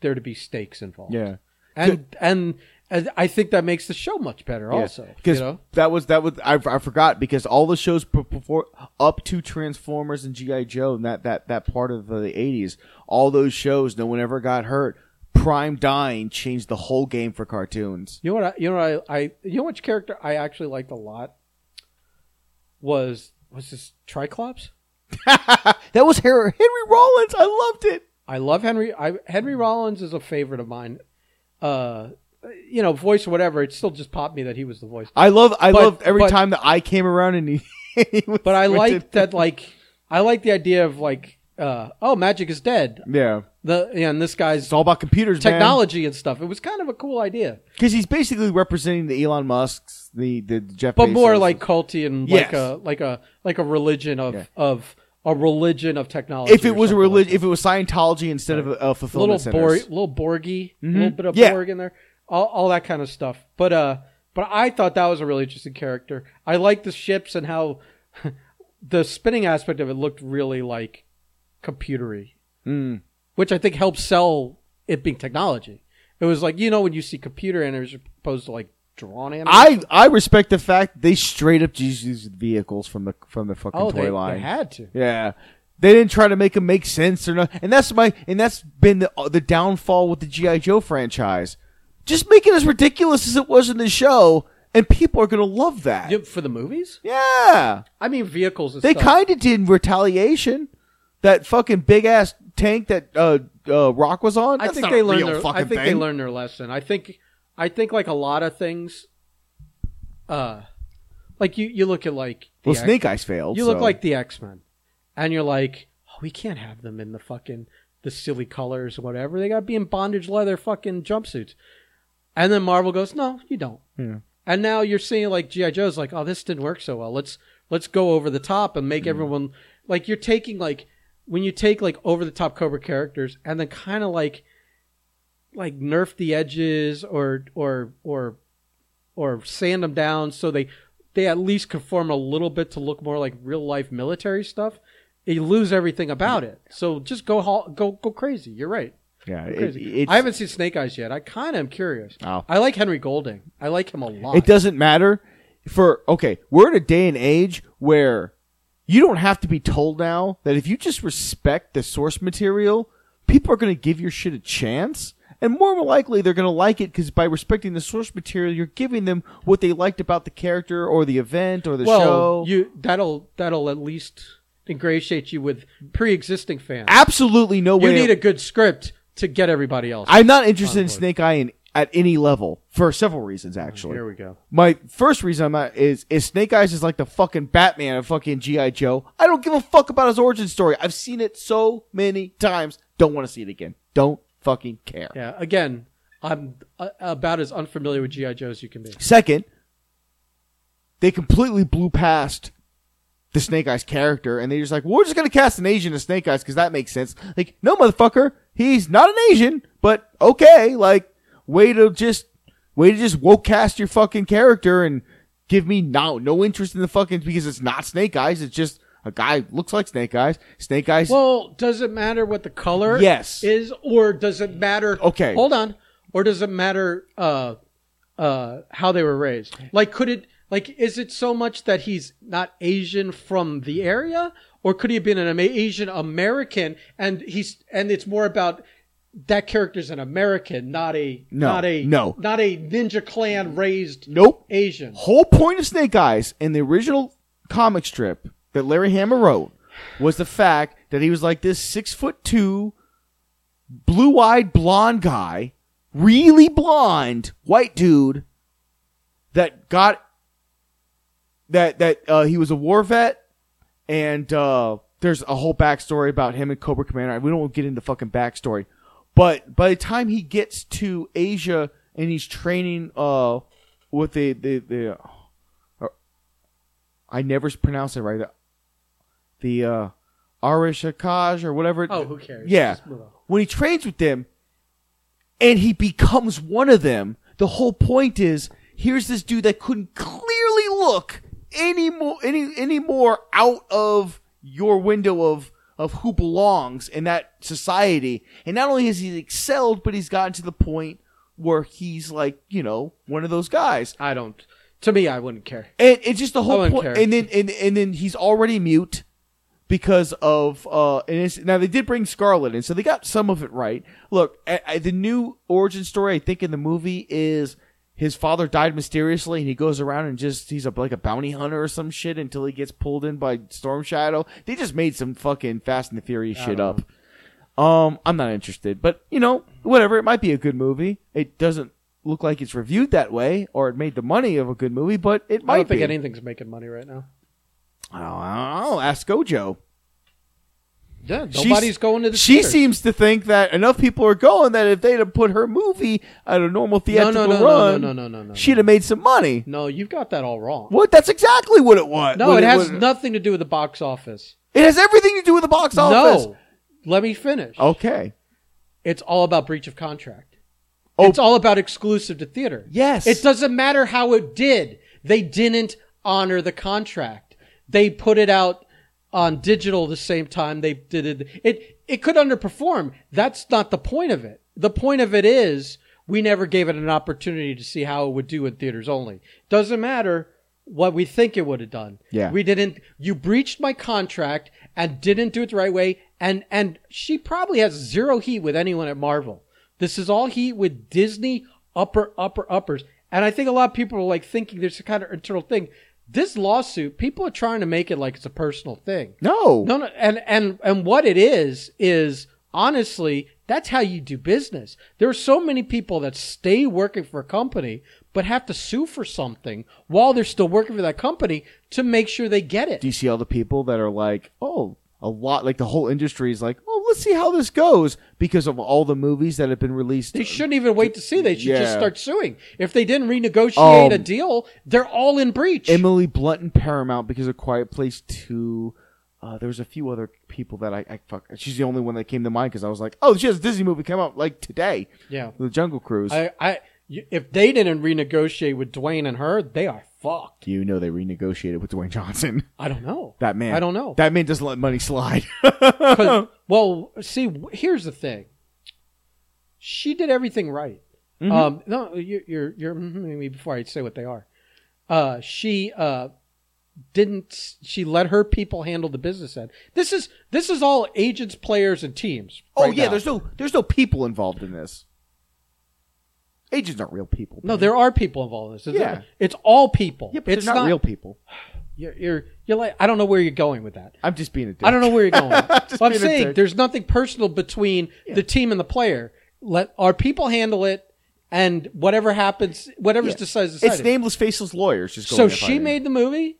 there to be stakes involved. yeah. and and, and I think that makes the show much better. Also, because you know, that was that was I, I forgot because all the shows before up to Transformers and GI Joe and that that that part of the eighties, all those shows, no one ever got hurt. Prime Dying changed the whole game for cartoons. You know what? I, you know what I, I you know which character I actually liked a lot was was this Tri-Klops. that was Henry, Henry Rollins. I loved it. I love Henry. I, Henry Rollins is a favorite of mine. Uh, you know, voice or whatever. It still just popped me that he was the voice. I love. I But- love every but- time that I came around and he. he was But I like that. Like, I like the idea of like, uh, oh, magic is dead. Yeah, The and this guy's it's all about computers, technology and stuff. It was kind of a cool idea, Because he's basically representing the Elon Musk's, the the Jeff, but more like culty and Yes. like a like a like a religion of Yeah. of a religion of technology. if it was a religion, like if it was Scientology instead of a, a fulfillment little Borg, centers. little Borgy, a Mhm. little bit of Yeah. Borg in there, all all that kind of stuff. But uh, but I thought that was a really interesting character. I like the ships and how the spinning aspect of it looked really like computery. Mm. which I think helps sell it being technology. It was like you know when you see computer animators opposed to like drawn animators. I I respect the fact they straight up just used vehicles from the from the fucking oh toy they, line. they had to. Yeah. They didn't try to make them make sense or not. And that's my and that's been the the downfall with the GI Joe franchise. Just make it as ridiculous as it was in the show and people are going to love that. Yeah, for the movies. Yeah. I mean vehicles. And They stuff. kind of did in retaliation. That fucking big ass tank that uh, uh, Rock was on. I That's think not they a learned real their. I think they thing. learned their lesson. I think. I think like a lot of things. Uh, like you you look at like the Well, X- Snake Eyes failed. You look so- like the X Men, and you're like, oh, we can't have them in the fucking the silly colors or whatever. They got to be in bondage leather fucking jumpsuits. And then Marvel goes, no, you don't. Yeah. And now you're seeing like GI Joe's like, oh, this didn't work so well. Let's let's go over the top and make everyone like you're taking like when you take like over the top Cobra characters and then kind of like like nerf the edges or or or or sand them down so they they at least conform a little bit to look more like real life military stuff. You lose everything about it. So just go go go crazy. You're right. Yeah. It, it's- I haven't seen Snake Eyes yet. I kind of am curious. Oh. I like Henry Golding. I like him a lot. It doesn't matter for okay. We're in a day and age where you don't have to be told now that if you just respect the source material, people are going to give your shit a chance. And more than likely, they're going to like it because by respecting the source material, you're giving them what they liked about the character or the event or the well, show. you that'll that'll at least ingratiate you with pre-existing fans. Absolutely no way. you need a good script to get everybody else. I'm not interested in. Snake Eye in, at any level for several reasons. Actually, Here we go. My first reason I'm not is is Snake Eyes is like the fucking Batman of fucking GI Joe. I don't give a fuck about his origin story. I've seen it so many times. Don't want to see it again. Don't fucking care. Yeah. Again, I'm uh, about as unfamiliar with GI Joe as you can be. Second, they completely blew past the Snake Eyes character, and they're just like, we're just gonna cast an Asian as Snake Eyes because that makes sense. Like, no, motherfucker, he's not an Asian, but okay, like, way to just, way to just woke cast your fucking character and give me no no interest in the fucking because it's not Snake Eyes. It's just a guy looks like Snake Eyes. Snake Eyes. Well, does it matter what the color Yes. is, or does it matter? Okay. hold on. Or does it matter uh, uh, how they were raised? Like, could it? Like, is it so much that he's not Asian from the area, or could he have been an Asian American and he's and it's more about that character's an American, not a No, not a no. not a Ninja Clan raised nope. Asian. whole point of Snake Eyes in the original comic strip that Larry Hama wrote was the fact that he was like this six foot two, blue eyed blonde guy, really blonde white dude that got that that uh, he was a war vet and uh, there's a whole backstory about him and Cobra Commander. We don't get into fucking backstory, but by the time he gets to Asia and he's training uh with the the the uh, I never pronounce it right. The uh Arashikage or whatever. Oh, who cares? Yeah. Just move on. When he trains with them and he becomes one of them, the whole point is here's this dude that couldn't clearly look any more any any more out of your window of of who belongs in that society. And not only has he excelled, but he's gotten to the point where he's like, you know, one of those guys. I don't. To me, I wouldn't care. And it's just the whole point. care. And then and, and then he's already mute because of uh and it's, now they did bring Scarlett in, so they got some of it right. Look, I, I, the new origin story I think in the movie is his father died mysteriously and he goes around and just he's a like a bounty hunter or some shit until he gets pulled in by Storm Shadow. They just made some fucking Fast and the Furious shit up. Um, I'm not interested, but you know, whatever. It might be a good movie. It doesn't look like it's reviewed that way, or it made the money of a good movie, but it I might don't think be. anything's making money right now. I don't, I don't. Ask ScarJo. Yeah, She's- going to the. She theaters. seems to think that enough people are going that if they'd have put her movie at a normal theatrical no, no, no, run, no, no, no, no, no. she'd have made some money. No, you've got that all wrong. What? That's exactly what it was. No, What it has nothing to do with the box office. It has everything to do with the box office. No, let me finish. Okay. It's all about breach of contract. Oh. It's all about exclusive to theater. Yes. It doesn't matter how it did. They didn't honor the contract. They put it out on digital the same time they did it. It it could underperform. That's not the point of it. The point of it is we never gave it an opportunity to see how it would do in theaters only. Doesn't matter what we think it would have done. Yeah. We didn't you breached my contract and didn't do it the right way and and she probably has zero heat with anyone at Marvel. This is all heat with Disney upper upper uppers. And I think a lot of people are like thinking there's a kind of internal thing. This lawsuit, people are trying to make it like it's a personal thing. No. No, no, and and and what it is is honestly that's how you do business. There are so many people that stay working for a company but have to sue for something while they're still working for that company to make sure they get it. Do you see all the people that are like, oh, a lot, like the whole industry is like, oh, let's see how this goes because of all the movies that have been released. They shouldn't even wait to see. They should just start suing. If they didn't renegotiate a Um, deal, they're all in breach. Emily Blunt and Paramount because of Quiet Place 2. Uh, there was a few other people that I, I fuck. She's the only one that came to mind because I was like, oh, she has a Disney movie come out like today, yeah, The Jungle Cruise. I, I, if they didn't renegotiate with Dwayne and her, they are fucked. you know they renegotiated with Dwayne Johnson. I don't know That man. I don't know. That man doesn't let money slide. well, see, here's the thing. She did everything right. Mm-hmm. Um, no, you're, you're, you're maybe before I say what they are. Uh, she uh, didn't. She let her people handle the business end. This is this is all agents, players, and teams. oh right yeah, now. there's no there's no people involved in this. Agents aren't real people. no. man. There are people involved in this. It's, Yeah. it's all people. yeah, but it's they're not, real people. You're, you're you're like I don't know where you're going with that. I'm just being a dick. I don't know where you're going. Just I'm being a saying dick. there's nothing personal between the team and the player. Let our people handle it, and whatever happens, whatever's Yeah. decided. It's nameless, faceless lawyers. Just so going and she fighting. made the movie.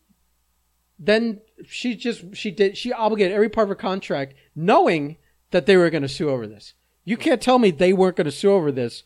Then she just she did she obligated every part of her contract, knowing that they were going to sue over this. You can't tell me they weren't going to sue over this.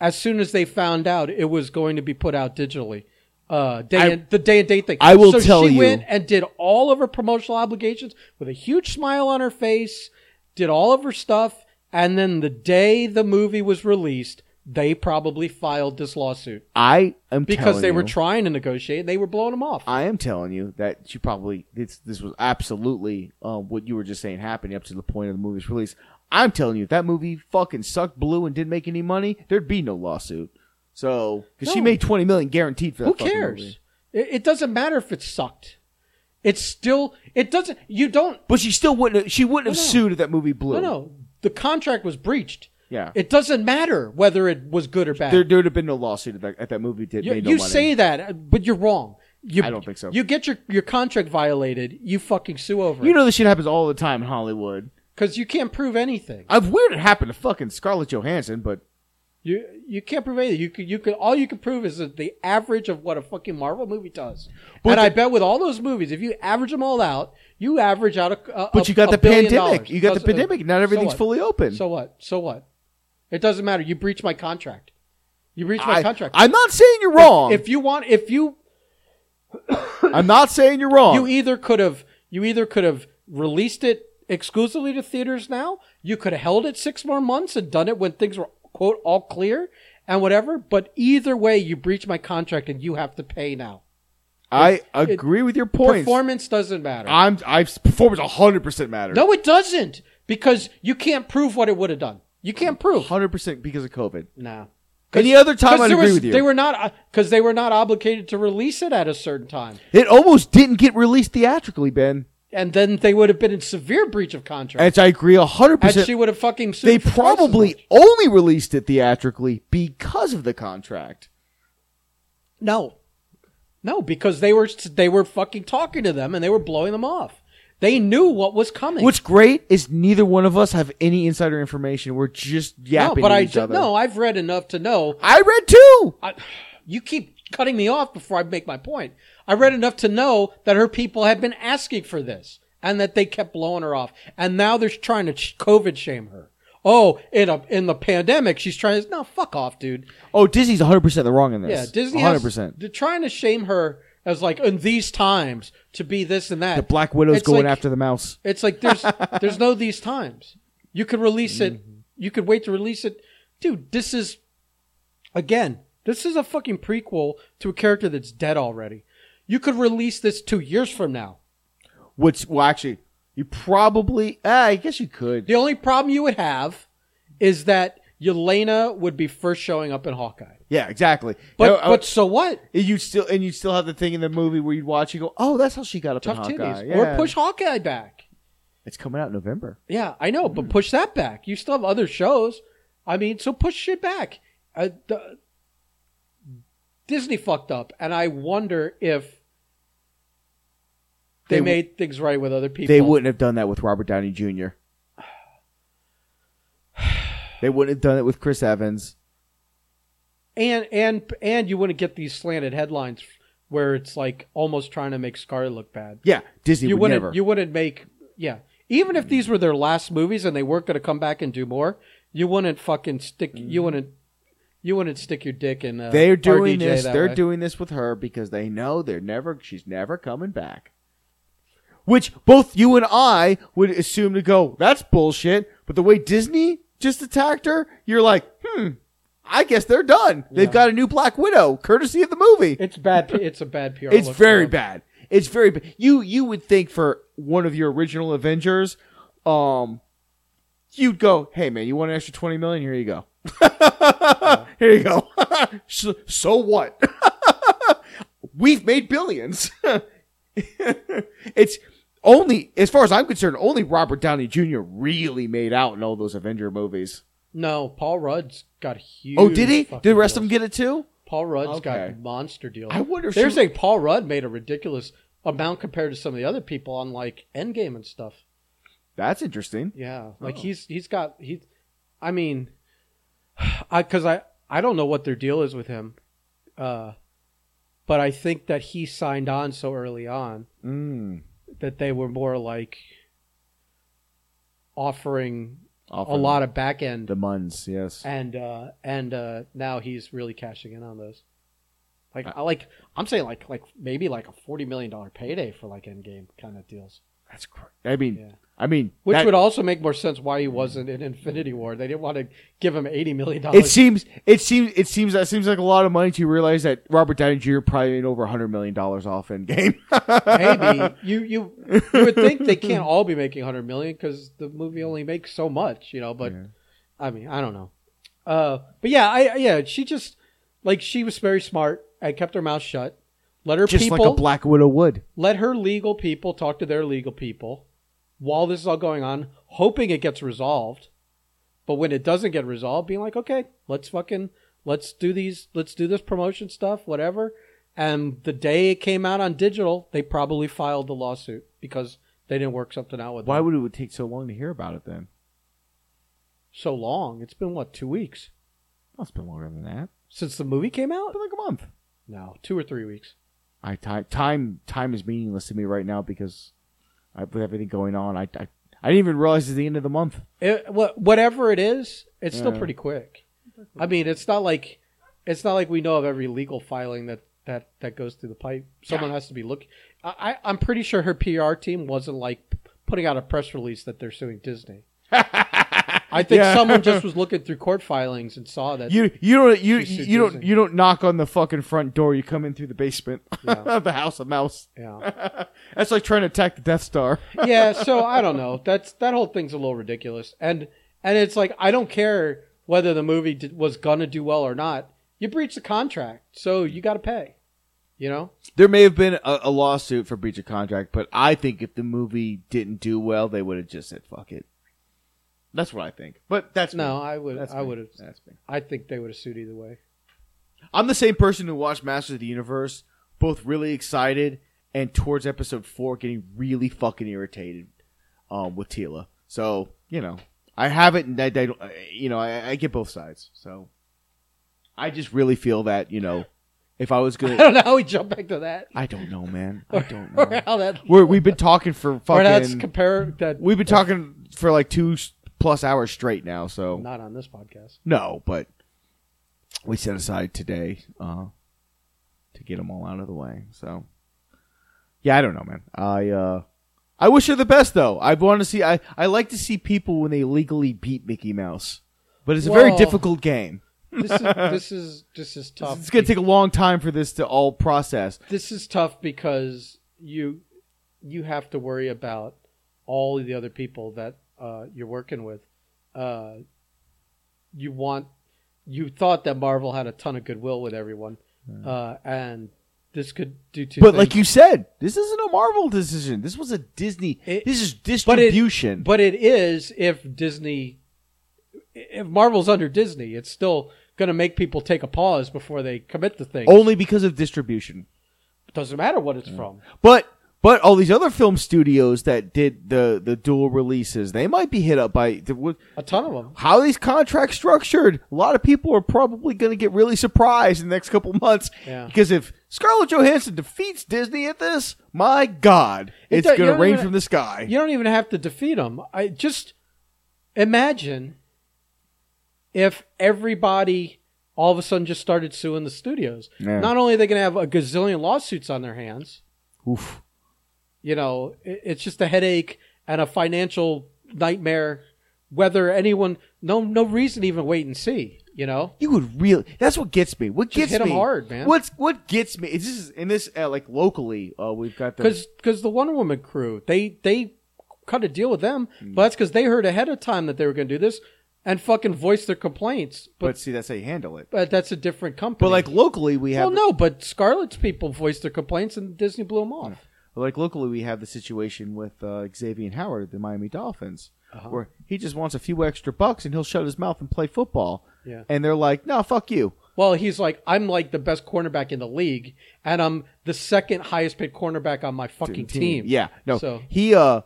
As soon as they found out it was going to be put out digitally, uh, day I- and, the day and date thing. I will so tell she you- went and did all of her promotional obligations with a huge smile on her face. Did all of her stuff, and then the day the movie was released, they probably filed this lawsuit I am because they were trying to negotiate. They were blowing them off. I am telling you that she probably this this was absolutely um, what you were just saying happening up to the point of the movie's release. I'm telling you, if that movie fucking sucked blue and didn't make any money, there'd be no lawsuit. So because she No. made twenty million guaranteed for that movie. Who fucking cares? movie. It, it doesn't matter if it sucked. It's still. It doesn't. You don't. But she still wouldn't. Have, she wouldn't have No, no. sued if that movie blew. No, no. The contract was breached. Yeah. It doesn't matter whether it was good or bad. There, would have been no lawsuit if that, if that movie did you made no you money. say that, but you're wrong. You, I don't think so. You get your, your contract violated, you fucking sue over it. you know this shit happens all the time in Hollywood. Because you can't prove anything. I've weird it happened to fucking Scarlett Johansson, but You you can't prove anything. You could you could all you can prove is that the average of what a fucking Marvel movie does. But and I the- bet with all those movies, if you average them all out, you average out a. a but you got a the billion pandemic. dollars. You got the pandemic. Not so everything's what? fully open. So what? So what? It doesn't matter. You breached my contract. You breached my I, contract. I'm not saying you're wrong. If you want, if you I'm not saying you're wrong. you either could have you either could have released it exclusively to theaters now you could have held it six more months and done it when things were quote all clear and whatever but either way you breach my contract and you have to pay now I agree with your points. performance doesn't matter I'm I've performance 100 percent matters. no it doesn't because you can't prove what it would have done you can't prove 100 percent because of COVID. no Any other time, I'd agree was- with you. They were not uh, because they were not obligated to release it at a certain time. it almost didn't get released theatrically, Ben. And then they would have been in severe breach of contract. And I agree hundred And percent. she would have fucking sued They for twice as probably only released it theatrically because of the contract. no, no, because they were they were fucking talking to them and they were blowing them off. They knew what was coming. What's great is neither one of us have any insider information. We're just yapping. no, but at I each do- other. no, I've read enough to know. I read too. I, you keep cutting me off before I make my point. I read enough to know that her people had been asking for this and that they kept blowing her off. And now they're trying to COVID shame her. Oh, in a in the pandemic, she's trying to no fuck off, dude. Oh, Disney's 100 percent the wrong in this. Yeah, Disney 100. has, percent They're trying to shame her as like in these times to be this and that. The Black Widow's It's going like- after the mouse. It's like there's there's no these times. You could release it. Mm-hmm. You could wait to release it, dude. This is again. This is a fucking prequel to a character that's dead already. You could release this two years from now. Which, well, actually, you probably. Ah, I guess you could. The only problem you would have is that Yelena would be first showing up in Hawkeye. Yeah, exactly. But Uh, but so what? you still and you still have the thing in the movie where you'd watch and go, "Oh, that's how she got up Tough in Hawkeye." titties. Yeah. Or push Hawkeye back. It's coming out in November. Yeah, I know, Hmm. but push that back. You still have other shows. I mean, so push shit back. Uh, the, Disney fucked up, and I wonder if they, They w- made things right with other people. They wouldn't have done that with Robert Downey Jr. They wouldn't have done it with Chris Evans. and and and you wouldn't get these slanted headlines where it's like almost trying to make Scarlett look bad. Yeah, Disney You would wouldn't. never. You wouldn't make. Yeah, even if these were their last movies and they weren't going to come back and do more, you wouldn't fucking stick. You wouldn't. You wouldn't stick your dick in. Uh, They're doing RDJ this. that They're way. doing this with her because they know they're never. She's never coming back. Which both you and I would assume to go. That's bullshit. But the way Disney just attacked her, you're like, hmm. I guess they're done. They've got a new Black Widow, courtesy of the movie. It's bad. It's a bad PR. It's look very them. bad. It's very bad. You you would think for one of your original Avengers, um, you'd go, "Hey man, you want an extra twenty million? Here you go. Here you go. so, so what? We've made billions. it's only, as far as I'm concerned, only Robert Downey Jr. really made out in all those Avenger movies. No, Paul Rudd's got a huge. Oh, did he? Did the rest of them get it too? Paul Rudd's Okay. got monster deals. I wonder if They're she- saying Paul Rudd made a ridiculous amount compared to some of the other people on like Endgame and stuff. That's interesting. Yeah, like Oh. he's he's got he. I mean, because I I don't know what their deal is with him, uh, but I think that he signed on so early on Mm. that they were more like offering Off a lot of back end the Muns, yes. and uh and uh now he's really cashing in on those like i like i'm saying like like maybe like a 40 million dollar payday for like end game kind of deals That's cr I mean, Yeah. I mean, which that- would also make more sense why he wasn't in infinity war they didn't want to give him 80 million dollars. It seems it seems it seems that seems like a lot of money to realize that Robert Downey Jr. probably made over hundred million dollars off in game. maybe you you you would think they can't all be making 100 million because the movie only makes so much you know but Yeah. i mean i don't know uh but yeah i yeah she just like she was very smart and kept her mouth shut let her Just people like a Black Widow would. let her legal people talk to their legal people while this is all going on, hoping it gets resolved. But when it doesn't get resolved, being like, okay, let's fucking let's do these let's do this promotion stuff, whatever. And the day it came out on digital, they probably filed the lawsuit because they didn't work something out with Why them. would it take so long to hear about it then? so long. It's been what, two weeks? Well, it's been longer than that. Since the movie came out? It's been like a month. No, two or three weeks. I time time time is meaningless to me right now because I, with everything going on, I, I I didn't even realize it's the end of the month. It, wha- whatever it is, it's still pretty quick. I mean, it's not like it's not like we know of every legal filing that that that goes through the pipe. Someone has to be looking. I I'm pretty sure her PR team wasn't like putting out a press release that they're suing Disney. I think Yeah. someone just was looking through court filings and saw that. You you don't you She you don't Disney. you don't knock on the fucking front door. You come in through the basement Yeah. of the House of Mouse. yeah, That's like trying to attack the Death Star. yeah. So I don't know. That's that whole thing's a little ridiculous, and and it's like I don't care whether the movie did, was gonna do well or not. You breached the contract, so you got to pay. You know, There may have been a, a lawsuit for breach of contract, but I think if the movie didn't do well, they would have just said "fuck it." That's what I think. But that's me. no, I would, That's I me. would have, That's me. I think they would have sued either way. I'm the same person who watched Masters of the Universe, both really excited and towards episode four getting really fucking irritated um, with Teela. So you know, I have it, and I, I don't, you know, I, I get both sides. So I just really feel that you know, if I was good, I gonna, don't know how we jump back to that, I don't know, man, I don't or know. how that, We're, we've been talking for or that's fucking. compare that. We've been talking for like two s- plus hours straight now. So Not on this podcast. no, but we set aside today uh, to get them all out of the way. So, yeah, I don't know, man. I uh, I wish her the best though. I want to see. I I like to see people when they legally beat Mickey Mouse, but it's a very Well, difficult game. This is this is this is tough. It's gonna take a long time for this to all process. this is tough because you you have to worry about all of the other people that uh, you're working with. Uh, you want you thought that Marvel had a ton of goodwill with everyone, uh, and this could do two. But things. like you said, this isn't a Marvel decision. This was a Disney. It- this is but it- distribution. but it is if Disney, if Marvel's under Disney, it's still going to make people take a pause before they commit to things. only because of distribution. doesn't matter what it's from. But but all these other film studios that did the the dual releases, they might be hit up by the, A ton of them. how are these contracts structured. A lot of people are probably going to get really surprised in the next couple months Yeah. because if Scarlett Johansson defeats Disney at this, my God, it's you going to rain even- from the sky. You don't even have to defeat them. I just imagine if everybody all of a sudden just started suing the studios. Yeah. Not only are they going to have a gazillion lawsuits on their hands, Oof. You know, it's just a headache and a financial nightmare. Whether anyone, no, no reason to even wait and see. You know, You would really. That's what gets me. What gets hit me hard, man. What's what gets me? Is this is in this uh, like locally? Uh, we've got the because because the Wonder Woman crew they they cut a deal with them, Mm. but that's because they heard ahead of time that they were going to do this and fucking voiced their complaints. but, But see, that's how you handle it. but that's a different company. But like locally, we have well, no, but Scarlett's people voiced their complaints and Disney blew them off. Like locally, we have the situation with uh, Xavien Howard, the Miami Dolphins, Uh-huh. where he just wants a few extra bucks and he'll shut his mouth and play football. Yeah. And they're like, "No, fuck you." Well, he's like, I'm like the best cornerback in the league, and I'm the second highest paid cornerback on my fucking team. Yeah, no, So he uh,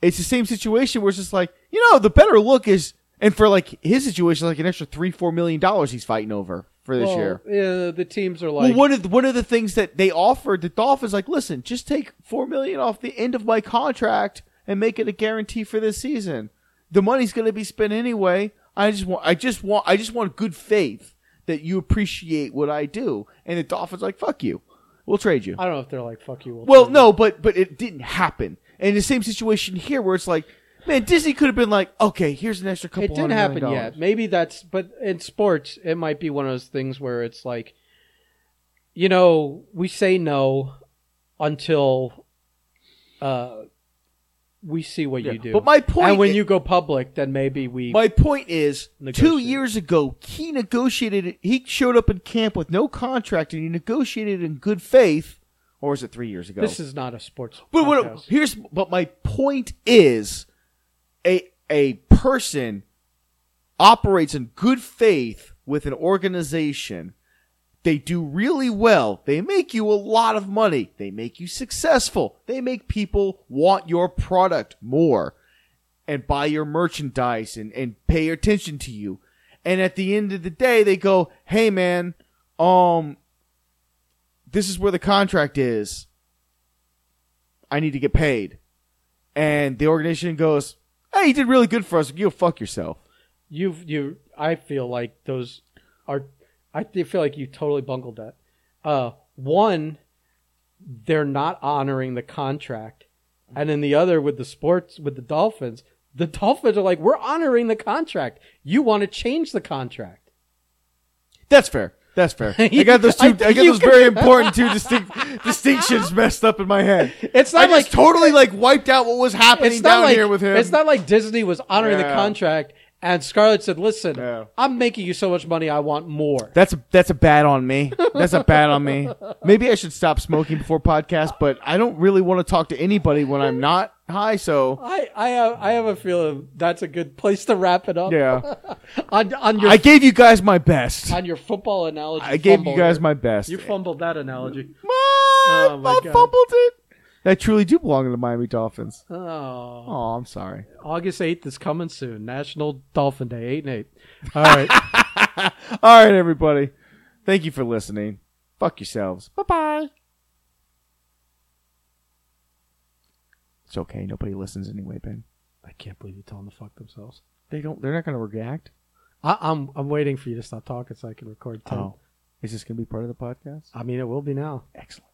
it's the same situation where it's just like, you know, the better look is, and for like his situation, like an extra three, four million dollars he's fighting over for this well, year. yeah, the teams are like, well, one of the, one of the things that they offered the Dolphins, like, listen, just take four million off the end of my contract and make it a guarantee for this season. The money's going to be spent anyway. I just want, I just want, I just want good faith that you appreciate what I do. And the Dolphins like, fuck you, we'll trade you. I don't know if they're like, fuck you. Well, no, but but it didn't happen. And the same situation here, where it's like, man, Disney could have been like, okay, here's an extra couple. it didn't hundred happen million yet. Maybe that's, but in sports, it might be one of those things where it's like, you know, we say no until uh, we see what Yeah, you do. but my point and when i- you go public, then maybe we. My point is, two Negotiate. years ago, he negotiated. it- He showed up in camp with no contract, and he negotiated in good faith. Or was it three years ago? this is not a sports. But what, podcast. here's but my point is, a a person operates in good faith with an organization. They do really well. They make you a lot of money. They make you successful. They make people want your product more and buy your merchandise and, and pay attention to you. And at the end of the day, they go, Hey man, um, this is where the contract is. I need to get paid. And the organization goes, Hey, you did really good for us. You fuck yourself. You've you. I feel like those are. I feel like you totally bungled that. Uh, one, they're not honoring the contract, and then the other with the sports with the Dolphins, the Dolphins are like, we're honoring the contract. You want to change the contract? That's fair. That's fair. I got those two. I, I- got those very important two distinct distinctions messed up in my head. It's I not just like totally like wiped out what was happening it's not down like here with him. it's not like Disney was honoring the Yeah. contract And Scarlett said, "Listen, Yeah. I'm making you so much money, I want more." That's a that's a bad on me. That's a bad on me. Maybe I should stop smoking before podcast, but I don't really want to talk to anybody when I'm not high. So I, I have I have a feeling that's a good place to wrap it up. yeah, on on your I gave you guys my best. on your football analogy. I gave fumble you guys my best. You fumbled that analogy. Ah, Oh, my I God. fumbled it. I truly do belong in the Miami Dolphins. Oh, Oh, I'm sorry. August eighth is coming soon. National Dolphin Day, eight and eight. All right. All right, everybody. Thank you for listening. Fuck yourselves. Bye bye. It's okay. Nobody listens anyway, Ben. I can't believe you tell them to fuck themselves. They don't. They're not going to react. I, I'm I'm waiting for you to stop talking so I can record. 10. Oh, is this going to be part of the podcast? I mean, it will be now. Excellent.